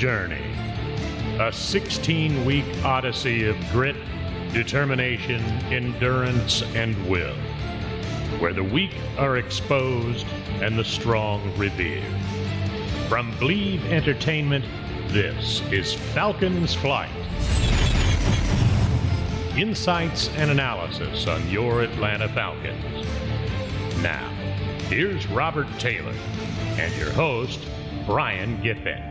Journey. A 16 week odyssey of grit, determination, endurance, and will. Where the weak are exposed and the strong revered. From Bleav Entertainment, this is Falcon's Flight. Insights and analysis on your Atlanta Falcons. Now, here's Robert Taylor and your host, Brian Giffen.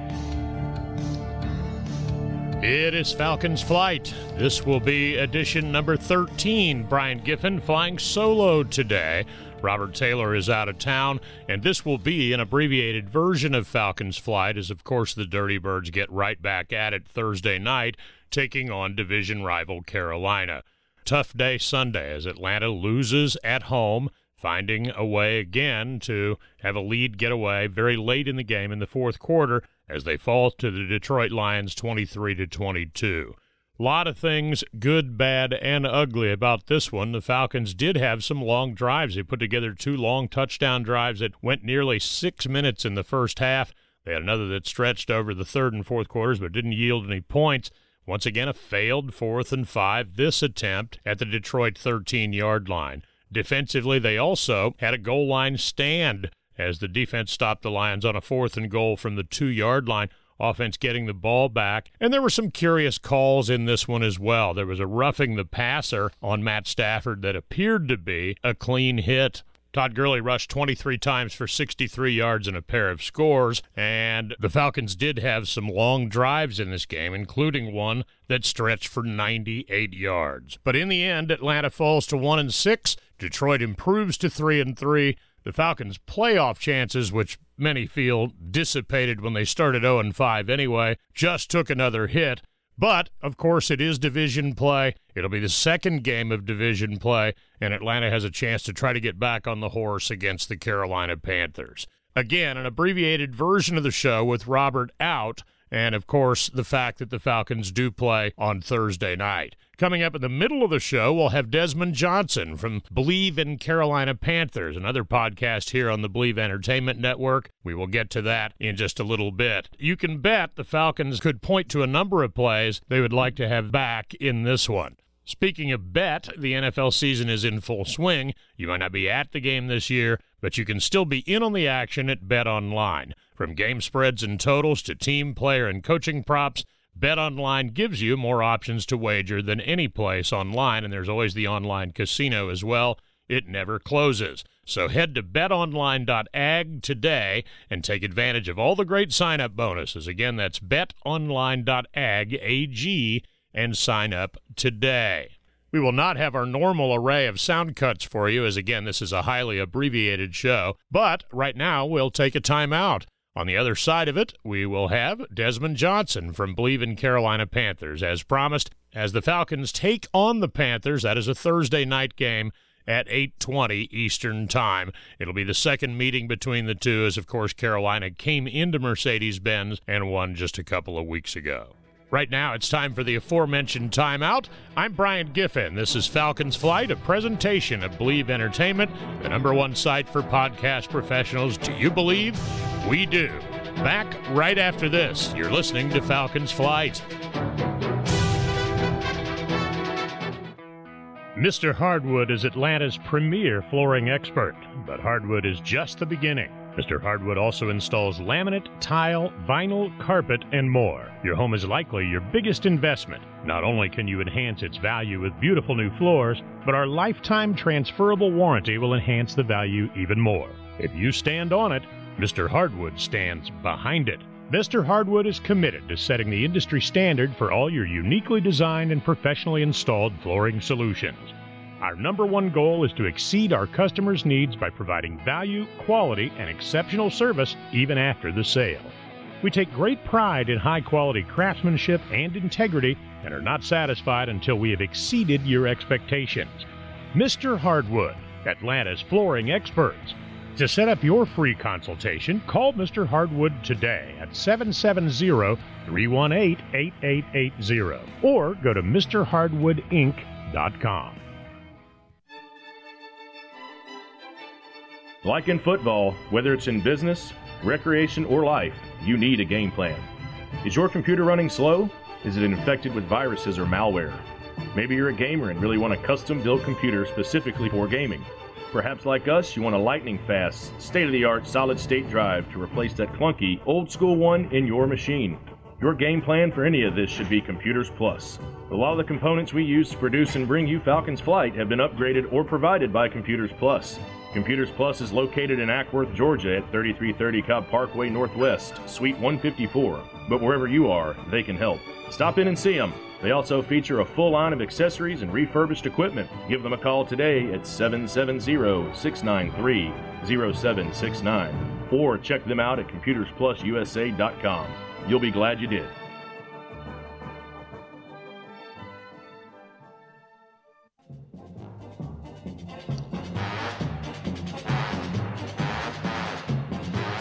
It is Falcon's Flight. This will be edition number 13. Brian Giffen flying solo today. Robert Taylor is out of town, and this will be an abbreviated version of Falcon's Flight, as of course the Dirty Birds get right back at it Thursday night, taking on division rival Carolina. Tough day Sunday as Atlanta loses at home, finding a way again to have a lead get away very late in the game in the fourth quarter as they fall to the Detroit Lions 23 to 22. Lot of things good, bad, and ugly about this one. The Falcons did have some long drives. They put together two long touchdown drives that went nearly six minutes in the first half. They had another that stretched over the third and fourth quarters but didn't yield any points. Once again, a failed fourth and five this attempt at the Detroit 13 yard line. Defensively, they also had a goal line stand as the defense stopped the Lions on a fourth and goal from the two yard line. Offense getting the ball back. And there were some curious calls in this one as well. There was a roughing the passer on Matt Stafford that appeared to be a clean hit. Todd Gurley rushed 23 times for 63 yards and a pair of scores, and the Falcons did have some long drives in this game, including one that stretched for 98 yards. But in the end, Atlanta falls to 1 and 6. Detroit improves to 3 and 3. The Falcons' playoff chances, which many feel dissipated when they started 0 and 5 anyway, just took another hit. But, of course, it is division play. It'll be the second game of division play, and Atlanta has a chance to try to get back on the horse against the Carolina Panthers. Again, an abbreviated version of the show with Robert out, and of course, the fact that the Falcons do play on Thursday night. Coming up in the middle of the show, we'll have Desmond Johnson from Bleav in Carolina Panthers, another podcast here on the Bleav Entertainment Network. We will get to that in just a little bit. You can bet the Falcons could point to a number of plays they would like to have back in this one. Speaking of bet, the NFL season is in full swing. You might not be at the game this year, but you can still be in on the action at Bet Online. From game spreads and totals to team, player, and coaching props, Bet Online gives you more options to wager than any place online, and there's always the online casino as well. It never closes. So head to betonline.ag today and take advantage of all the great sign up bonuses. Again, that's betonline.ag, A-G, and sign up today. We will not have our normal array of sound cuts for you, as again, this is a highly abbreviated show, but right now we'll take a time out. On the other side of it, we will have Desmond Johnson from Bleav in Carolina Panthers. As promised, as the Falcons take on the Panthers, that is a Thursday night game at 8:20 Eastern Time. It'll be the second meeting between the two as of course Carolina came into Mercedes-Benz and won just a couple of weeks ago. Right now, it's time for the aforementioned timeout. I'm Brian Giffen. This is Falcons Flight, a presentation of Bleav Entertainment, the number one site for podcast professionals. Do you believe? We do. Back right after this. You're listening to Falcons Flight. Mr. Hardwood is Atlanta's premier flooring expert, but hardwood is just the beginning. Mr. Hardwood also installs laminate, tile, vinyl, carpet, and more. Your home is likely your biggest investment. Not only can you enhance its value with beautiful new floors, but our lifetime transferable warranty will enhance the value even more. If you stand on it, Mr. Hardwood stands behind it. Mr. Hardwood is committed to setting the industry standard for all your uniquely designed and professionally installed flooring solutions. Our number one goal is to exceed our customers' needs by providing value, quality, and exceptional service even after the sale. We take great pride in high quality craftsmanship and integrity and are not satisfied until we have exceeded your expectations. Mr. Hardwood, Atlanta's flooring experts. To set up your free consultation, call Mr. Hardwood today at 770 318 8880 or go to MrHardwoodInc.com. Like in football, whether it's in business, recreation, or life, you need a game plan. Is your computer running slow? Is it infected with viruses or malware? Maybe you're a gamer and really want a custom built computer specifically for gaming. Perhaps like us, you want a lightning fast, state of the art solid state drive to replace that clunky, old school one in your machine. Your game plan for any of this should be Computers Plus. A lot of the components we use to produce and bring you Falcon's Flight have been upgraded or provided by Computers Plus. Computers Plus is located in Acworth, Georgia at 3330 Cobb Parkway Northwest, Suite 154. But wherever you are, they can help. Stop in and see them. They also feature a full line of accessories and refurbished equipment. Give them a call today at 770 693 0769 or check them out at computersplususa.com. You'll be glad you did.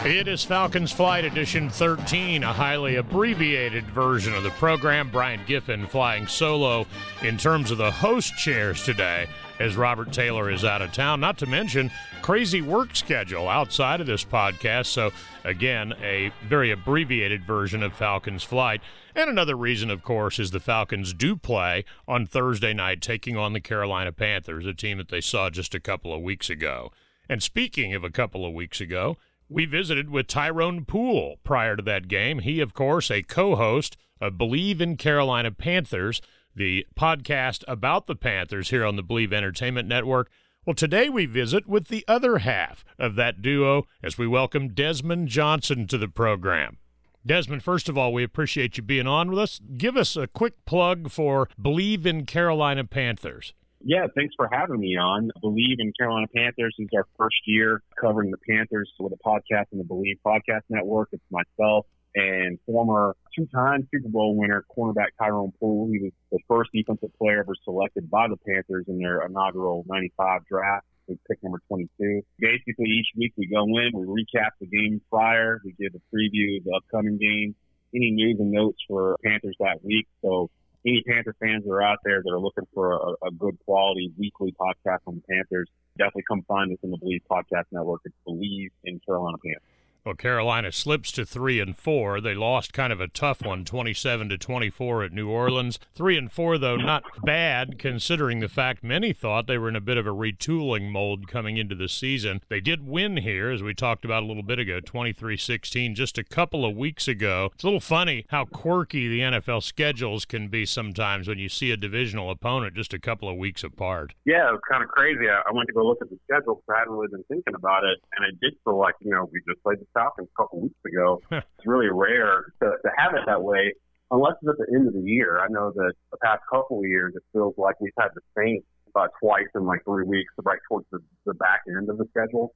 It is Falcons Flight Edition 13, a highly abbreviated version of the program. Brian Giffen flying solo in terms of the host chairs today as Robert Taylor is out of town, not to mention crazy work schedule outside of this podcast. So, again, a very abbreviated version of Falcons Flight. And another reason, of course, is the Falcons do play on Thursday night, taking on the Carolina Panthers, a team that they saw just a couple of weeks ago. And speaking of a couple of weeks ago, we visited with Tyrone Poole prior to that game. He, of course, a co host of Bleav in Carolina Panthers, the podcast about the Panthers here on the Bleav Entertainment Network. Well, today we visit with the other half of that duo as we welcome Desmond Johnson to the program. Desmond, first of all, we appreciate you being on with us. Give us a quick plug for Bleav in Carolina Panthers. Yeah, thanks for having me on. Bleav in Carolina Panthers is our first year covering the Panthers with a podcast in the Bleav Podcast Network. It's myself and former two-time Super Bowl winner cornerback Tyrone Poole. He was the first defensive player ever selected by the Panthers in their inaugural 95 draft. We pick number 22. Basically, each week we go in, we recap the game prior, we give a preview of the upcoming game, any news and notes for Panthers that week. So any Panther fans that are out there that are looking for a, a good quality weekly podcast on the Panthers, definitely come find us in the Bleav Podcast Network. It's Bleav in Carolina Panthers. Well, Carolina slips to three and four. They lost kind of a tough one, twenty-seven to twenty-four at New Orleans. Three and four, though, not bad considering the fact many thought they were in a bit of a retooling mold coming into the season. They did win here, as we talked about a little bit ago, 23-16, just a couple of weeks ago. It's a little funny how quirky the NFL schedules can be sometimes when you see a divisional opponent just a couple of weeks apart. Yeah, it was kind of crazy. I went to go look at the schedule because I hadn't really been thinking about it, and I did feel like you know we just played Falcons a couple weeks ago. it's really rare to, to have it that way, unless it's at the end of the year. I know that the past couple of years, it feels like we've had the Saints about twice in like three weeks, right towards the, the back end of the schedule.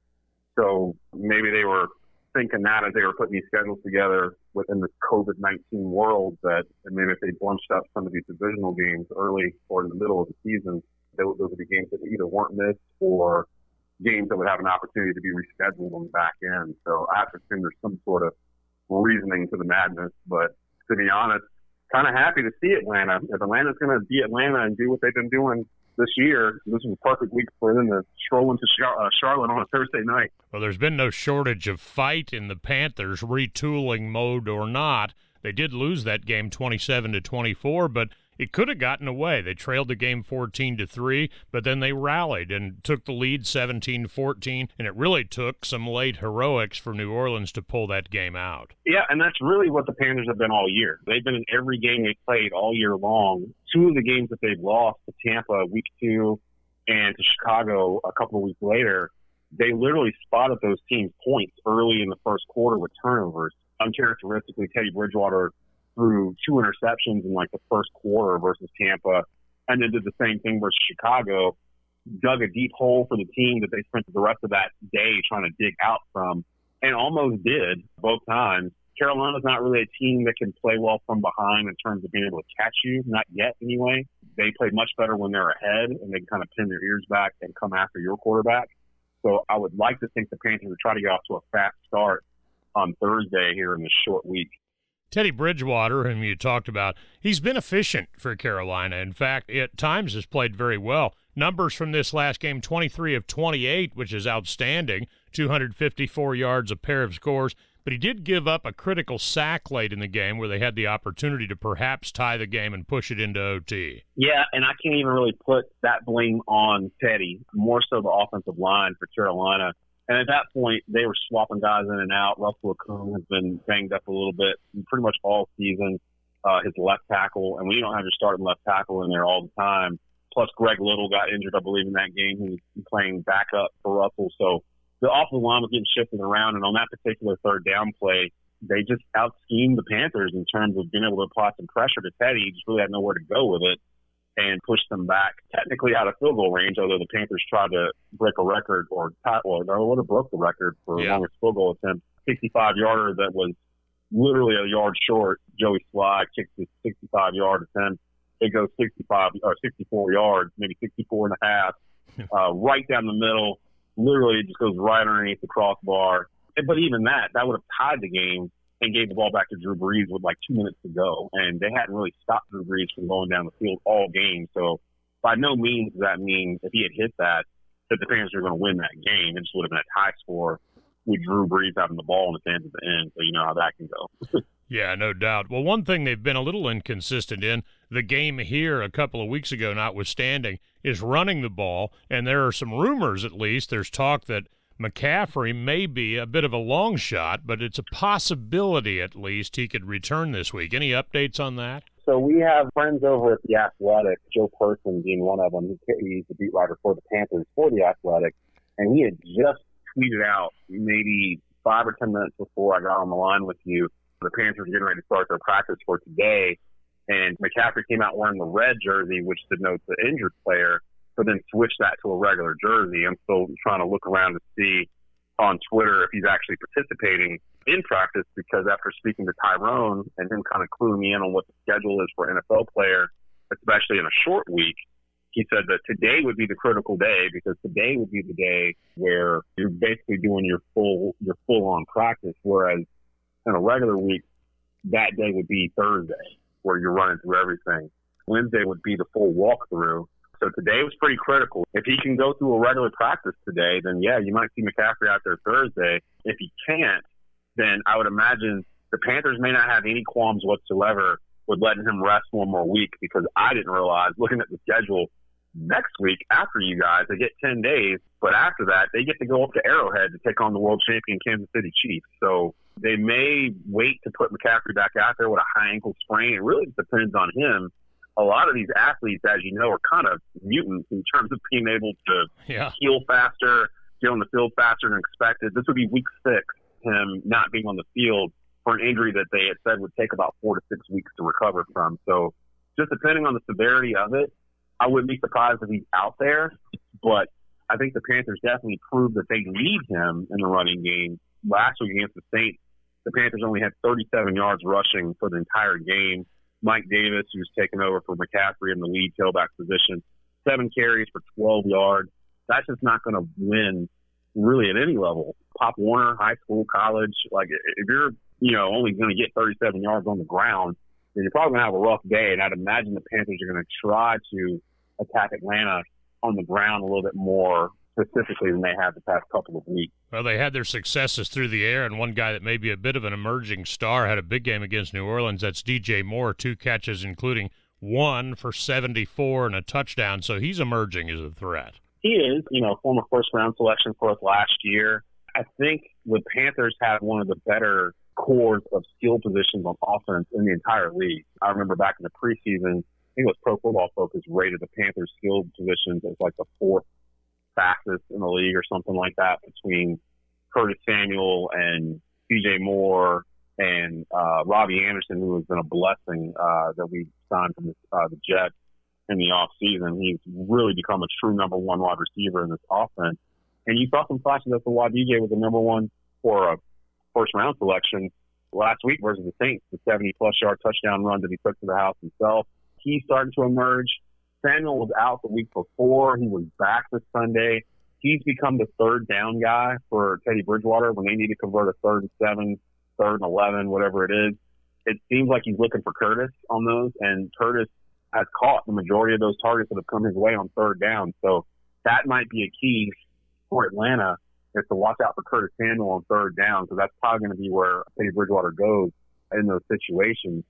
So maybe they were thinking that as they were putting these schedules together within this COVID 19 world, that and maybe if they bunched up some of these divisional games early or in the middle of the season, those would be games that either weren't missed or games that would have an opportunity to be rescheduled on the back end. So I have to assume there's some sort of reasoning to the madness. But to be honest, kind of happy to see Atlanta. If Atlanta's going to be Atlanta and do what they've been doing this year, this is a perfect week for them to stroll into uh, Charlotte on a Thursday night. Well, there's been no shortage of fight in the Panthers, retooling mode or not. They did lose that game 27 to 24, but it could have gotten away. They trailed the game 14 to 3, but then they rallied and took the lead 17-14, and it really took some late heroics for New Orleans to pull that game out. Yeah, and that's really what the Panthers have been all year. They've been in every game they played all year long. Two of the games that they've lost to Tampa week 2 and to Chicago a couple of weeks later, they literally spotted those teams points early in the first quarter with turnovers. Uncharacteristically, Teddy Bridgewater threw two interceptions in like the first quarter versus Tampa, and then did the same thing versus Chicago. dug a deep hole for the team that they spent the rest of that day trying to dig out from, and almost did both times. Carolina's not really a team that can play well from behind in terms of being able to catch you, not yet anyway. They play much better when they're ahead and they can kind of pin their ears back and come after your quarterback. So I would like to think the Panthers would try to get off to a fast start on Thursday here in this short week. Teddy Bridgewater, whom you talked about, he's been efficient for Carolina. In fact, at times has played very well. Numbers from this last game 23 of 28, which is outstanding, 254 yards, a pair of scores. But he did give up a critical sack late in the game where they had the opportunity to perhaps tie the game and push it into OT. Yeah, and I can't even really put that blame on Teddy, more so the offensive line for Carolina. And at that point, they were swapping guys in and out. Russell Okung has been banged up a little bit pretty much all season. Uh, his left tackle, and you don't have your starting left tackle in there all the time, plus Greg Little got injured, I believe, in that game. He was playing backup for Russell, so the offensive line was getting shifted around. And on that particular third down play, they just out schemed the Panthers in terms of being able to apply some pressure to Teddy. He just really had nowhere to go with it and push them back technically out of field goal range, although the Panthers tried to break a record or well, they would have broke the record for yeah. longest field goal attempt. 65 yarder that was literally a yard short. Joey Slye kicked his 65 yard attempt. It goes 65 or 64 yards, maybe 64 and a half, uh, right down the middle. Literally, it just goes right underneath the crossbar. But even that, that would have tied the game and gave the ball back to Drew Brees with like two minutes to go. And they hadn't really stopped Drew Brees from going down the field all game. So by no means does that mean if he had hit that, that the Panthers were going to win that game. It just would have been a high score with Drew Brees having the ball in his hands at the end. So you know how that can go. yeah, no doubt. Well, one thing they've been a little inconsistent in, the game here a couple of weeks ago notwithstanding, is running the ball. And there are some rumors, at least, there's talk that – McCaffrey may be a bit of a long shot, but it's a possibility at least he could return this week. Any updates on that? So we have friends over at the Athletic, Joe Person being one of them. He's the beat writer for the Panthers for the Athletic, and he had just tweeted out maybe five or ten minutes before I got on the line with you. The Panthers are getting ready to start their practice for today, and McCaffrey came out wearing the red jersey, which denotes the injured player but then switch that to a regular jersey. I'm still trying to look around to see on Twitter if he's actually participating in practice because after speaking to Tyrone and him kind of cluing me in on what the schedule is for NFL player, especially in a short week, he said that today would be the critical day because today would be the day where you're basically doing your full your full on practice, whereas in a regular week that day would be Thursday where you're running through everything. Wednesday would be the full walkthrough, so today was pretty critical. If he can go through a regular practice today, then yeah, you might see McCaffrey out there Thursday. If he can't, then I would imagine the Panthers may not have any qualms whatsoever with letting him rest one more week because I didn't realize looking at the schedule next week after you guys, they get 10 days, but after that, they get to go up to Arrowhead to take on the world champion Kansas City Chiefs. So they may wait to put McCaffrey back out there with a high ankle sprain. It really depends on him a lot of these athletes, as you know, are kind of mutants in terms of being able to yeah. heal faster, get on the field faster than expected. This would be week six, him not being on the field for an injury that they had said would take about four to six weeks to recover from. So just depending on the severity of it, I wouldn't be surprised if he's out there. But I think the Panthers definitely proved that they need him in the running game. Last week against the Saints, the Panthers only had 37 yards rushing for the entire game. Mike Davis, who's taken over for McCaffrey in the lead tailback position, seven carries for 12 yards. That's just not going to win really at any level. Pop Warner, high school, college, like if you're, you know, only going to get 37 yards on the ground, then you're probably going to have a rough day. And I'd imagine the Panthers are going to try to attack Atlanta on the ground a little bit more specifically than they have the past couple of weeks. Well, they had their successes through the air, and one guy that may be a bit of an emerging star had a big game against New Orleans. That's DJ Moore, two catches, including one for 74 and a touchdown. So he's emerging as a threat. He is, you know, former first round selection for us last year. I think the Panthers have one of the better cores of skill positions on offense in the entire league. I remember back in the preseason, I think it was Pro Football Focus rated the Panthers' skill positions as like the fourth fastest in the league or something like that between Curtis Samuel and DJ Moore and uh, Robbie Anderson, who has been a blessing uh, that we signed from the, uh, the Jets. in the off season. He's really become a true number one wide receiver in this offense. And you saw some flashes that the DJ was the number one for a first round selection last week versus the Saints, the 70 plus yard touchdown run that he took to the house himself. He's starting to emerge. Samuel was out the week before. He was back this Sunday. He's become the third down guy for Teddy Bridgewater when they need to convert a third and seven, third and 11, whatever it is. It seems like he's looking for Curtis on those, and Curtis has caught the majority of those targets that have come his way on third down. So that might be a key for Atlanta is to watch out for Curtis Samuel on third down because that's probably going to be where Teddy Bridgewater goes in those situations.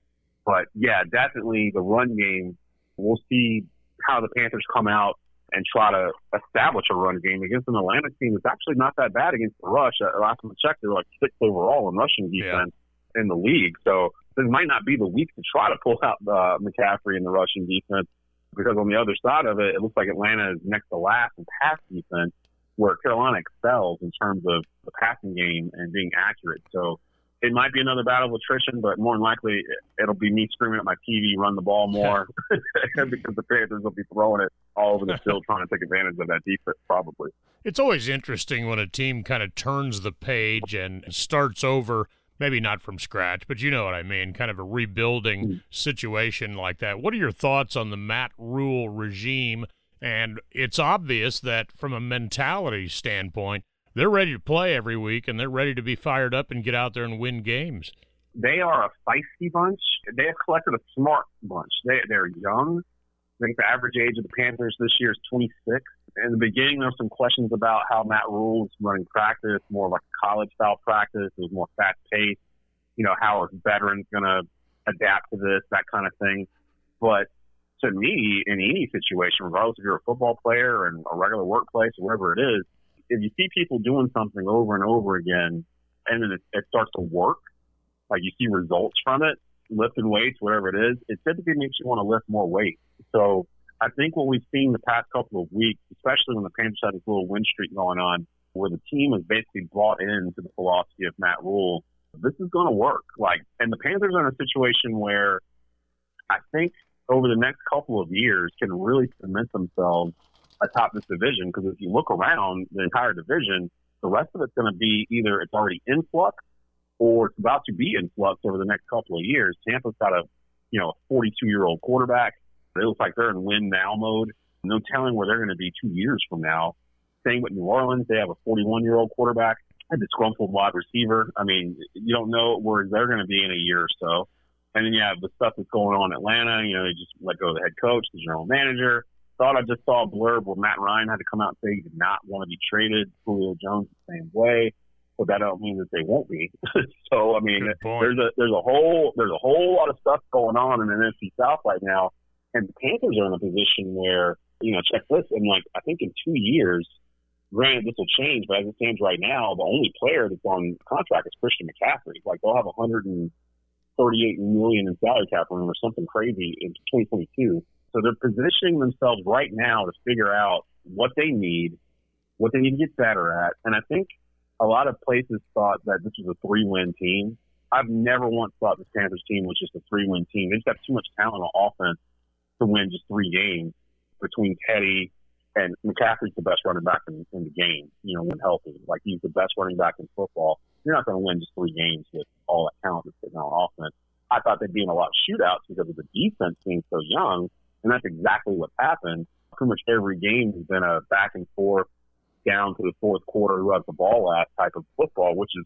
But yeah, definitely the run game. We'll see how the Panthers come out and try to establish a run game against an Atlanta team that's actually not that bad against the rush. Uh, last time I checked, they're like sixth overall in rushing defense yeah. in the league. So this might not be the week to try to pull out uh, McCaffrey in the rushing defense because on the other side of it, it looks like Atlanta is next to last in pass defense where Carolina excels in terms of the passing game and being accurate. So it might be another battle of attrition, but more than likely it'll be me screaming at my TV, run the ball more, because the Panthers will be throwing it all over the field trying to take advantage of that defense, probably. It's always interesting when a team kind of turns the page and starts over. Maybe not from scratch, but you know what I mean, kind of a rebuilding mm. situation like that. What are your thoughts on the Matt Rhule regime? And it's obvious that from a mentality standpoint, they're ready to play every week and they're ready to be fired up and get out there and win games. They are a feisty bunch. They have collected a smart bunch. They, they're young. I think the average age of the Panthers this year is 26. In the beginning, there were some questions about how Matt Rhule's running practice, more like a college style practice. It was more fast paced. You know, how are veterans going to adapt to this, that kind of thing. But to me, in any situation, regardless if you're a football player and a regular workplace or wherever it is, if you see people doing something over and over again, and then it, it starts to work, like you see results from it, lifting weights, whatever it is, it typically makes you want to lift more weight. So I think what we've seen the past couple of weeks, especially when the Panthers had this little win streak going on, where the team has basically bought into the philosophy of Matt Rhule, this is going to work. Like, and the Panthers are in a situation where I think over the next couple of years can really cement themselves atop this division. Because if you look around the entire division, the rest of it's going to be either it's already in flux or it's about to be in flux over the next couple of years. Tampa's got a, you know, 42 year old quarterback. It looks like they're in win now mode. No telling where they're going to be two years from now. Same with New Orleans. They have a 41 year old quarterback, and a disgruntled wide receiver. I mean, you don't know where they're going to be in a year or so. And then you have the stuff that's going on in Atlanta. You know, they just let go of the head coach, the general manager. Thought I just saw a blurb where Matt Ryan had to come out and say he did not want to be traded. Julio Jones the same way. But that don't mean that they won't be. so I mean, there's a there's a whole there's a whole lot of stuff going on in the NFC South right now, and the Panthers are in a position where you know check this and like I think in two years, granted this will change, but as it stands right now, the only player that's on contract is Christian McCaffrey. Like they'll have a hundred and 38 million in salary cap room or something crazy in 2022. So they're positioning themselves right now to figure out what they need, what they need to get better at. And I think a lot of places thought that this was a three win team. I've never once thought the Panthers team was just a three win team. They just have too much talent on offense to win just three games between Teddy and McCaffrey's the best running back in, in the game, you know, when healthy. Like he's the best running back in football you're not going to win just three games with all that talent that's sitting on offense. I thought they'd be in a lot of shootouts because of the defense being so young, and that's exactly what happened. Pretty much every game has been a back and forth down to the fourth quarter, who has the ball last type of football, which is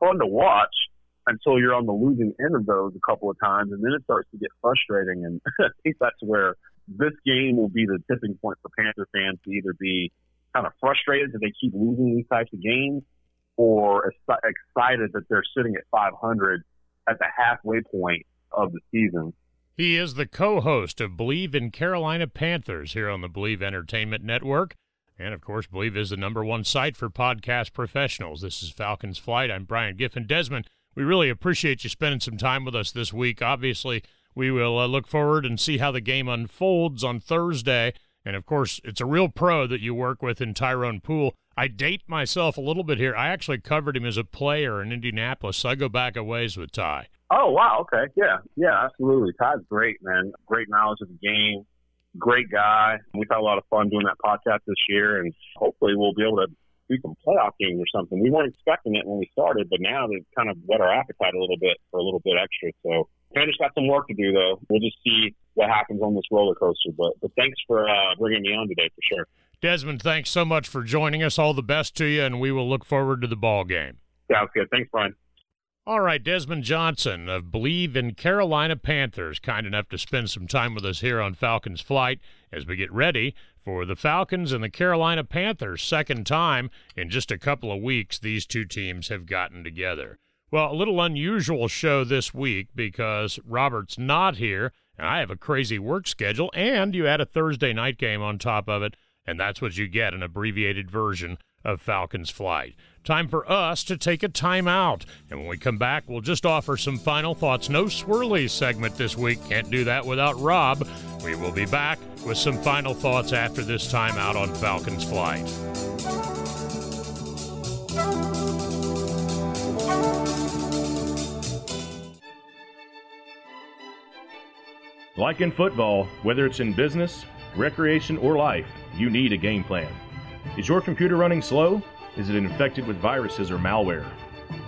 fun to watch until you're on the losing end of those a couple of times, and then it starts to get frustrating. And I think that's where this game will be the tipping point for Panther fans to either be kind of frustrated that they keep losing these types of games or excited that they're sitting at 500 at the halfway point of the season. He is the co host of Bleav in Carolina Panthers here on the Bleav Entertainment Network. And of course, Bleav is the number one site for podcast professionals. This is Falcons Flight. I'm Brian Giffen. Desmond, we really appreciate you spending some time with us this week. Obviously, we will uh, look forward and see how the game unfolds on Thursday. And of course, it's a real pro that you work with in Tyrone Poole. I date myself a little bit here. I actually covered him as a player in Indianapolis, so I go back a ways with Ty. Oh wow, okay, yeah, yeah, absolutely. Ty's great, man. Great knowledge of the game. great guy. We've had a lot of fun doing that podcast this year, and hopefully we'll be able to do some playoff games or something. We weren't expecting it when we started, but now they've kind of whet our appetite a little bit for a little bit extra. So of got some work to do, though. We'll just see what happens on this roller coaster. But, but thanks for uh, bringing me on today for sure. Desmond, thanks so much for joining us. All the best to you, and we will look forward to the ball game. Sounds good. Thanks, Brian. All right, Desmond Johnson of Bleav in Carolina Panthers, kind enough to spend some time with us here on Falcons Flight as we get ready for the Falcons and the Carolina Panthers. Second time in just a couple of weeks, these two teams have gotten together. Well, a little unusual show this week because Robert's not here, and I have a crazy work schedule, and you add a Thursday night game on top of it, and that's what you get an abbreviated version of Falcons Flight. Time for us to take a timeout. And when we come back, we'll just offer some final thoughts. No swirly segment this week. Can't do that without Rob. We will be back with some final thoughts after this timeout on Falcons Flight. Like in football, whether it's in business, recreation, or life, you need a game plan. Is your computer running slow? Is it infected with viruses or malware?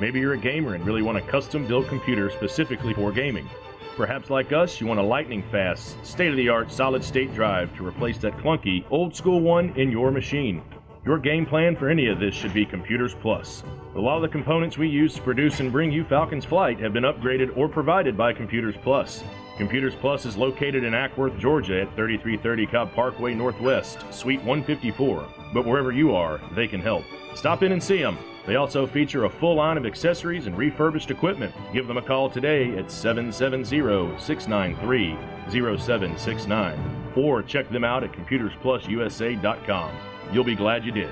Maybe you're a gamer and really want a custom built computer specifically for gaming. Perhaps, like us, you want a lightning fast, state of the art solid state drive to replace that clunky, old school one in your machine. Your game plan for any of this should be Computers Plus. A lot of the components we use to produce and bring you Falcons Flight have been upgraded or provided by Computers Plus. Computers Plus is located in Acworth, Georgia at 3330 Cobb Parkway Northwest, Suite 154. But wherever you are, they can help. Stop in and see them. They also feature a full line of accessories and refurbished equipment. Give them a call today at 770 693 0769 or check them out at computersplususa.com. You'll be glad you did.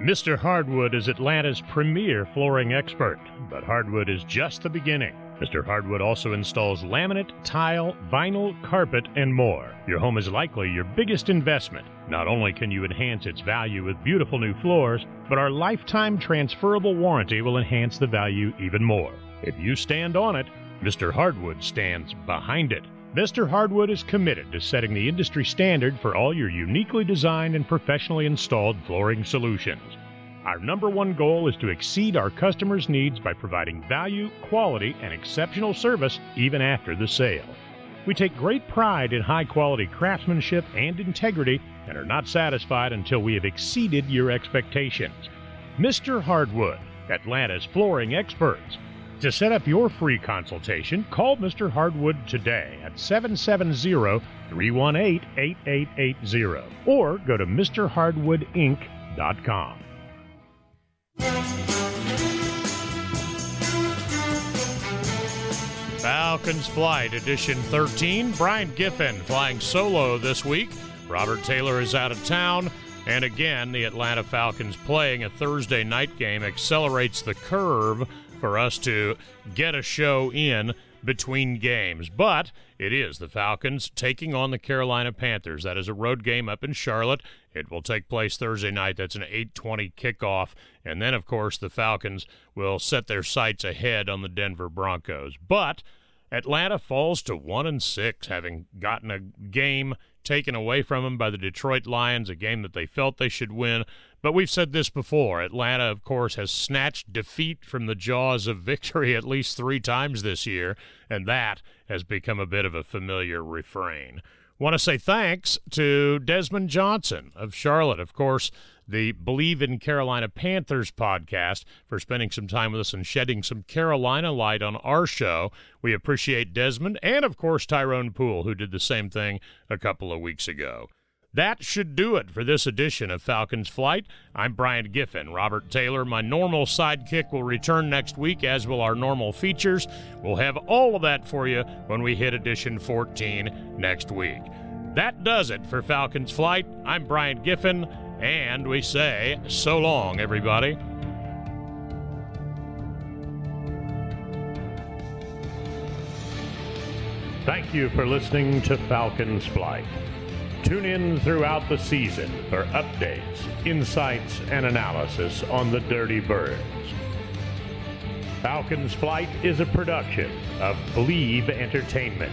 Mr. Hardwood is Atlanta's premier flooring expert, but hardwood is just the beginning. Mr. Hardwood also installs laminate, tile, vinyl, carpet, and more. Your home is likely your biggest investment. Not only can you enhance its value with beautiful new floors, but our lifetime transferable warranty will enhance the value even more. If you stand on it, Mr. Hardwood stands behind it. Mr. Hardwood is committed to setting the industry standard for all your uniquely designed and professionally installed flooring solutions. Our number one goal is to exceed our customers' needs by providing value, quality, and exceptional service even after the sale. We take great pride in high quality craftsmanship and integrity and are not satisfied until we have exceeded your expectations. Mr. Hardwood, Atlanta's flooring experts. To set up your free consultation, call Mr. Hardwood today at 770 318 8880 or go to MrHardwoodInc.com. Falcons Flight Edition 13. Brian Giffen flying solo this week. Robert Taylor is out of town. And again, the Atlanta Falcons playing a Thursday night game accelerates the curve for us to get a show in between games. But it is the Falcons taking on the Carolina Panthers. That is a road game up in Charlotte. It will take place Thursday night. That's an 8:20 kickoff, and then of course the Falcons will set their sights ahead on the Denver Broncos. But Atlanta falls to 1 and 6 having gotten a game taken away from them by the Detroit Lions, a game that they felt they should win. But we've said this before. Atlanta, of course, has snatched defeat from the jaws of victory at least three times this year, and that has become a bit of a familiar refrain. Want to say thanks to Desmond Johnson of Charlotte, of course, the Bleav in Carolina Panthers podcast, for spending some time with us and shedding some Carolina light on our show. We appreciate Desmond and, of course, Tyrone Poole, who did the same thing a couple of weeks ago. That should do it for this edition of Falcons Flight. I'm Brian Giffen. Robert Taylor, my normal sidekick, will return next week, as will our normal features. We'll have all of that for you when we hit edition 14 next week. That does it for Falcons Flight. I'm Brian Giffen, and we say so long, everybody. Thank you for listening to Falcons Flight. Tune in throughout the season for updates, insights, and analysis on the Dirty Birds. Falcons Flight is a production of Bleav Entertainment.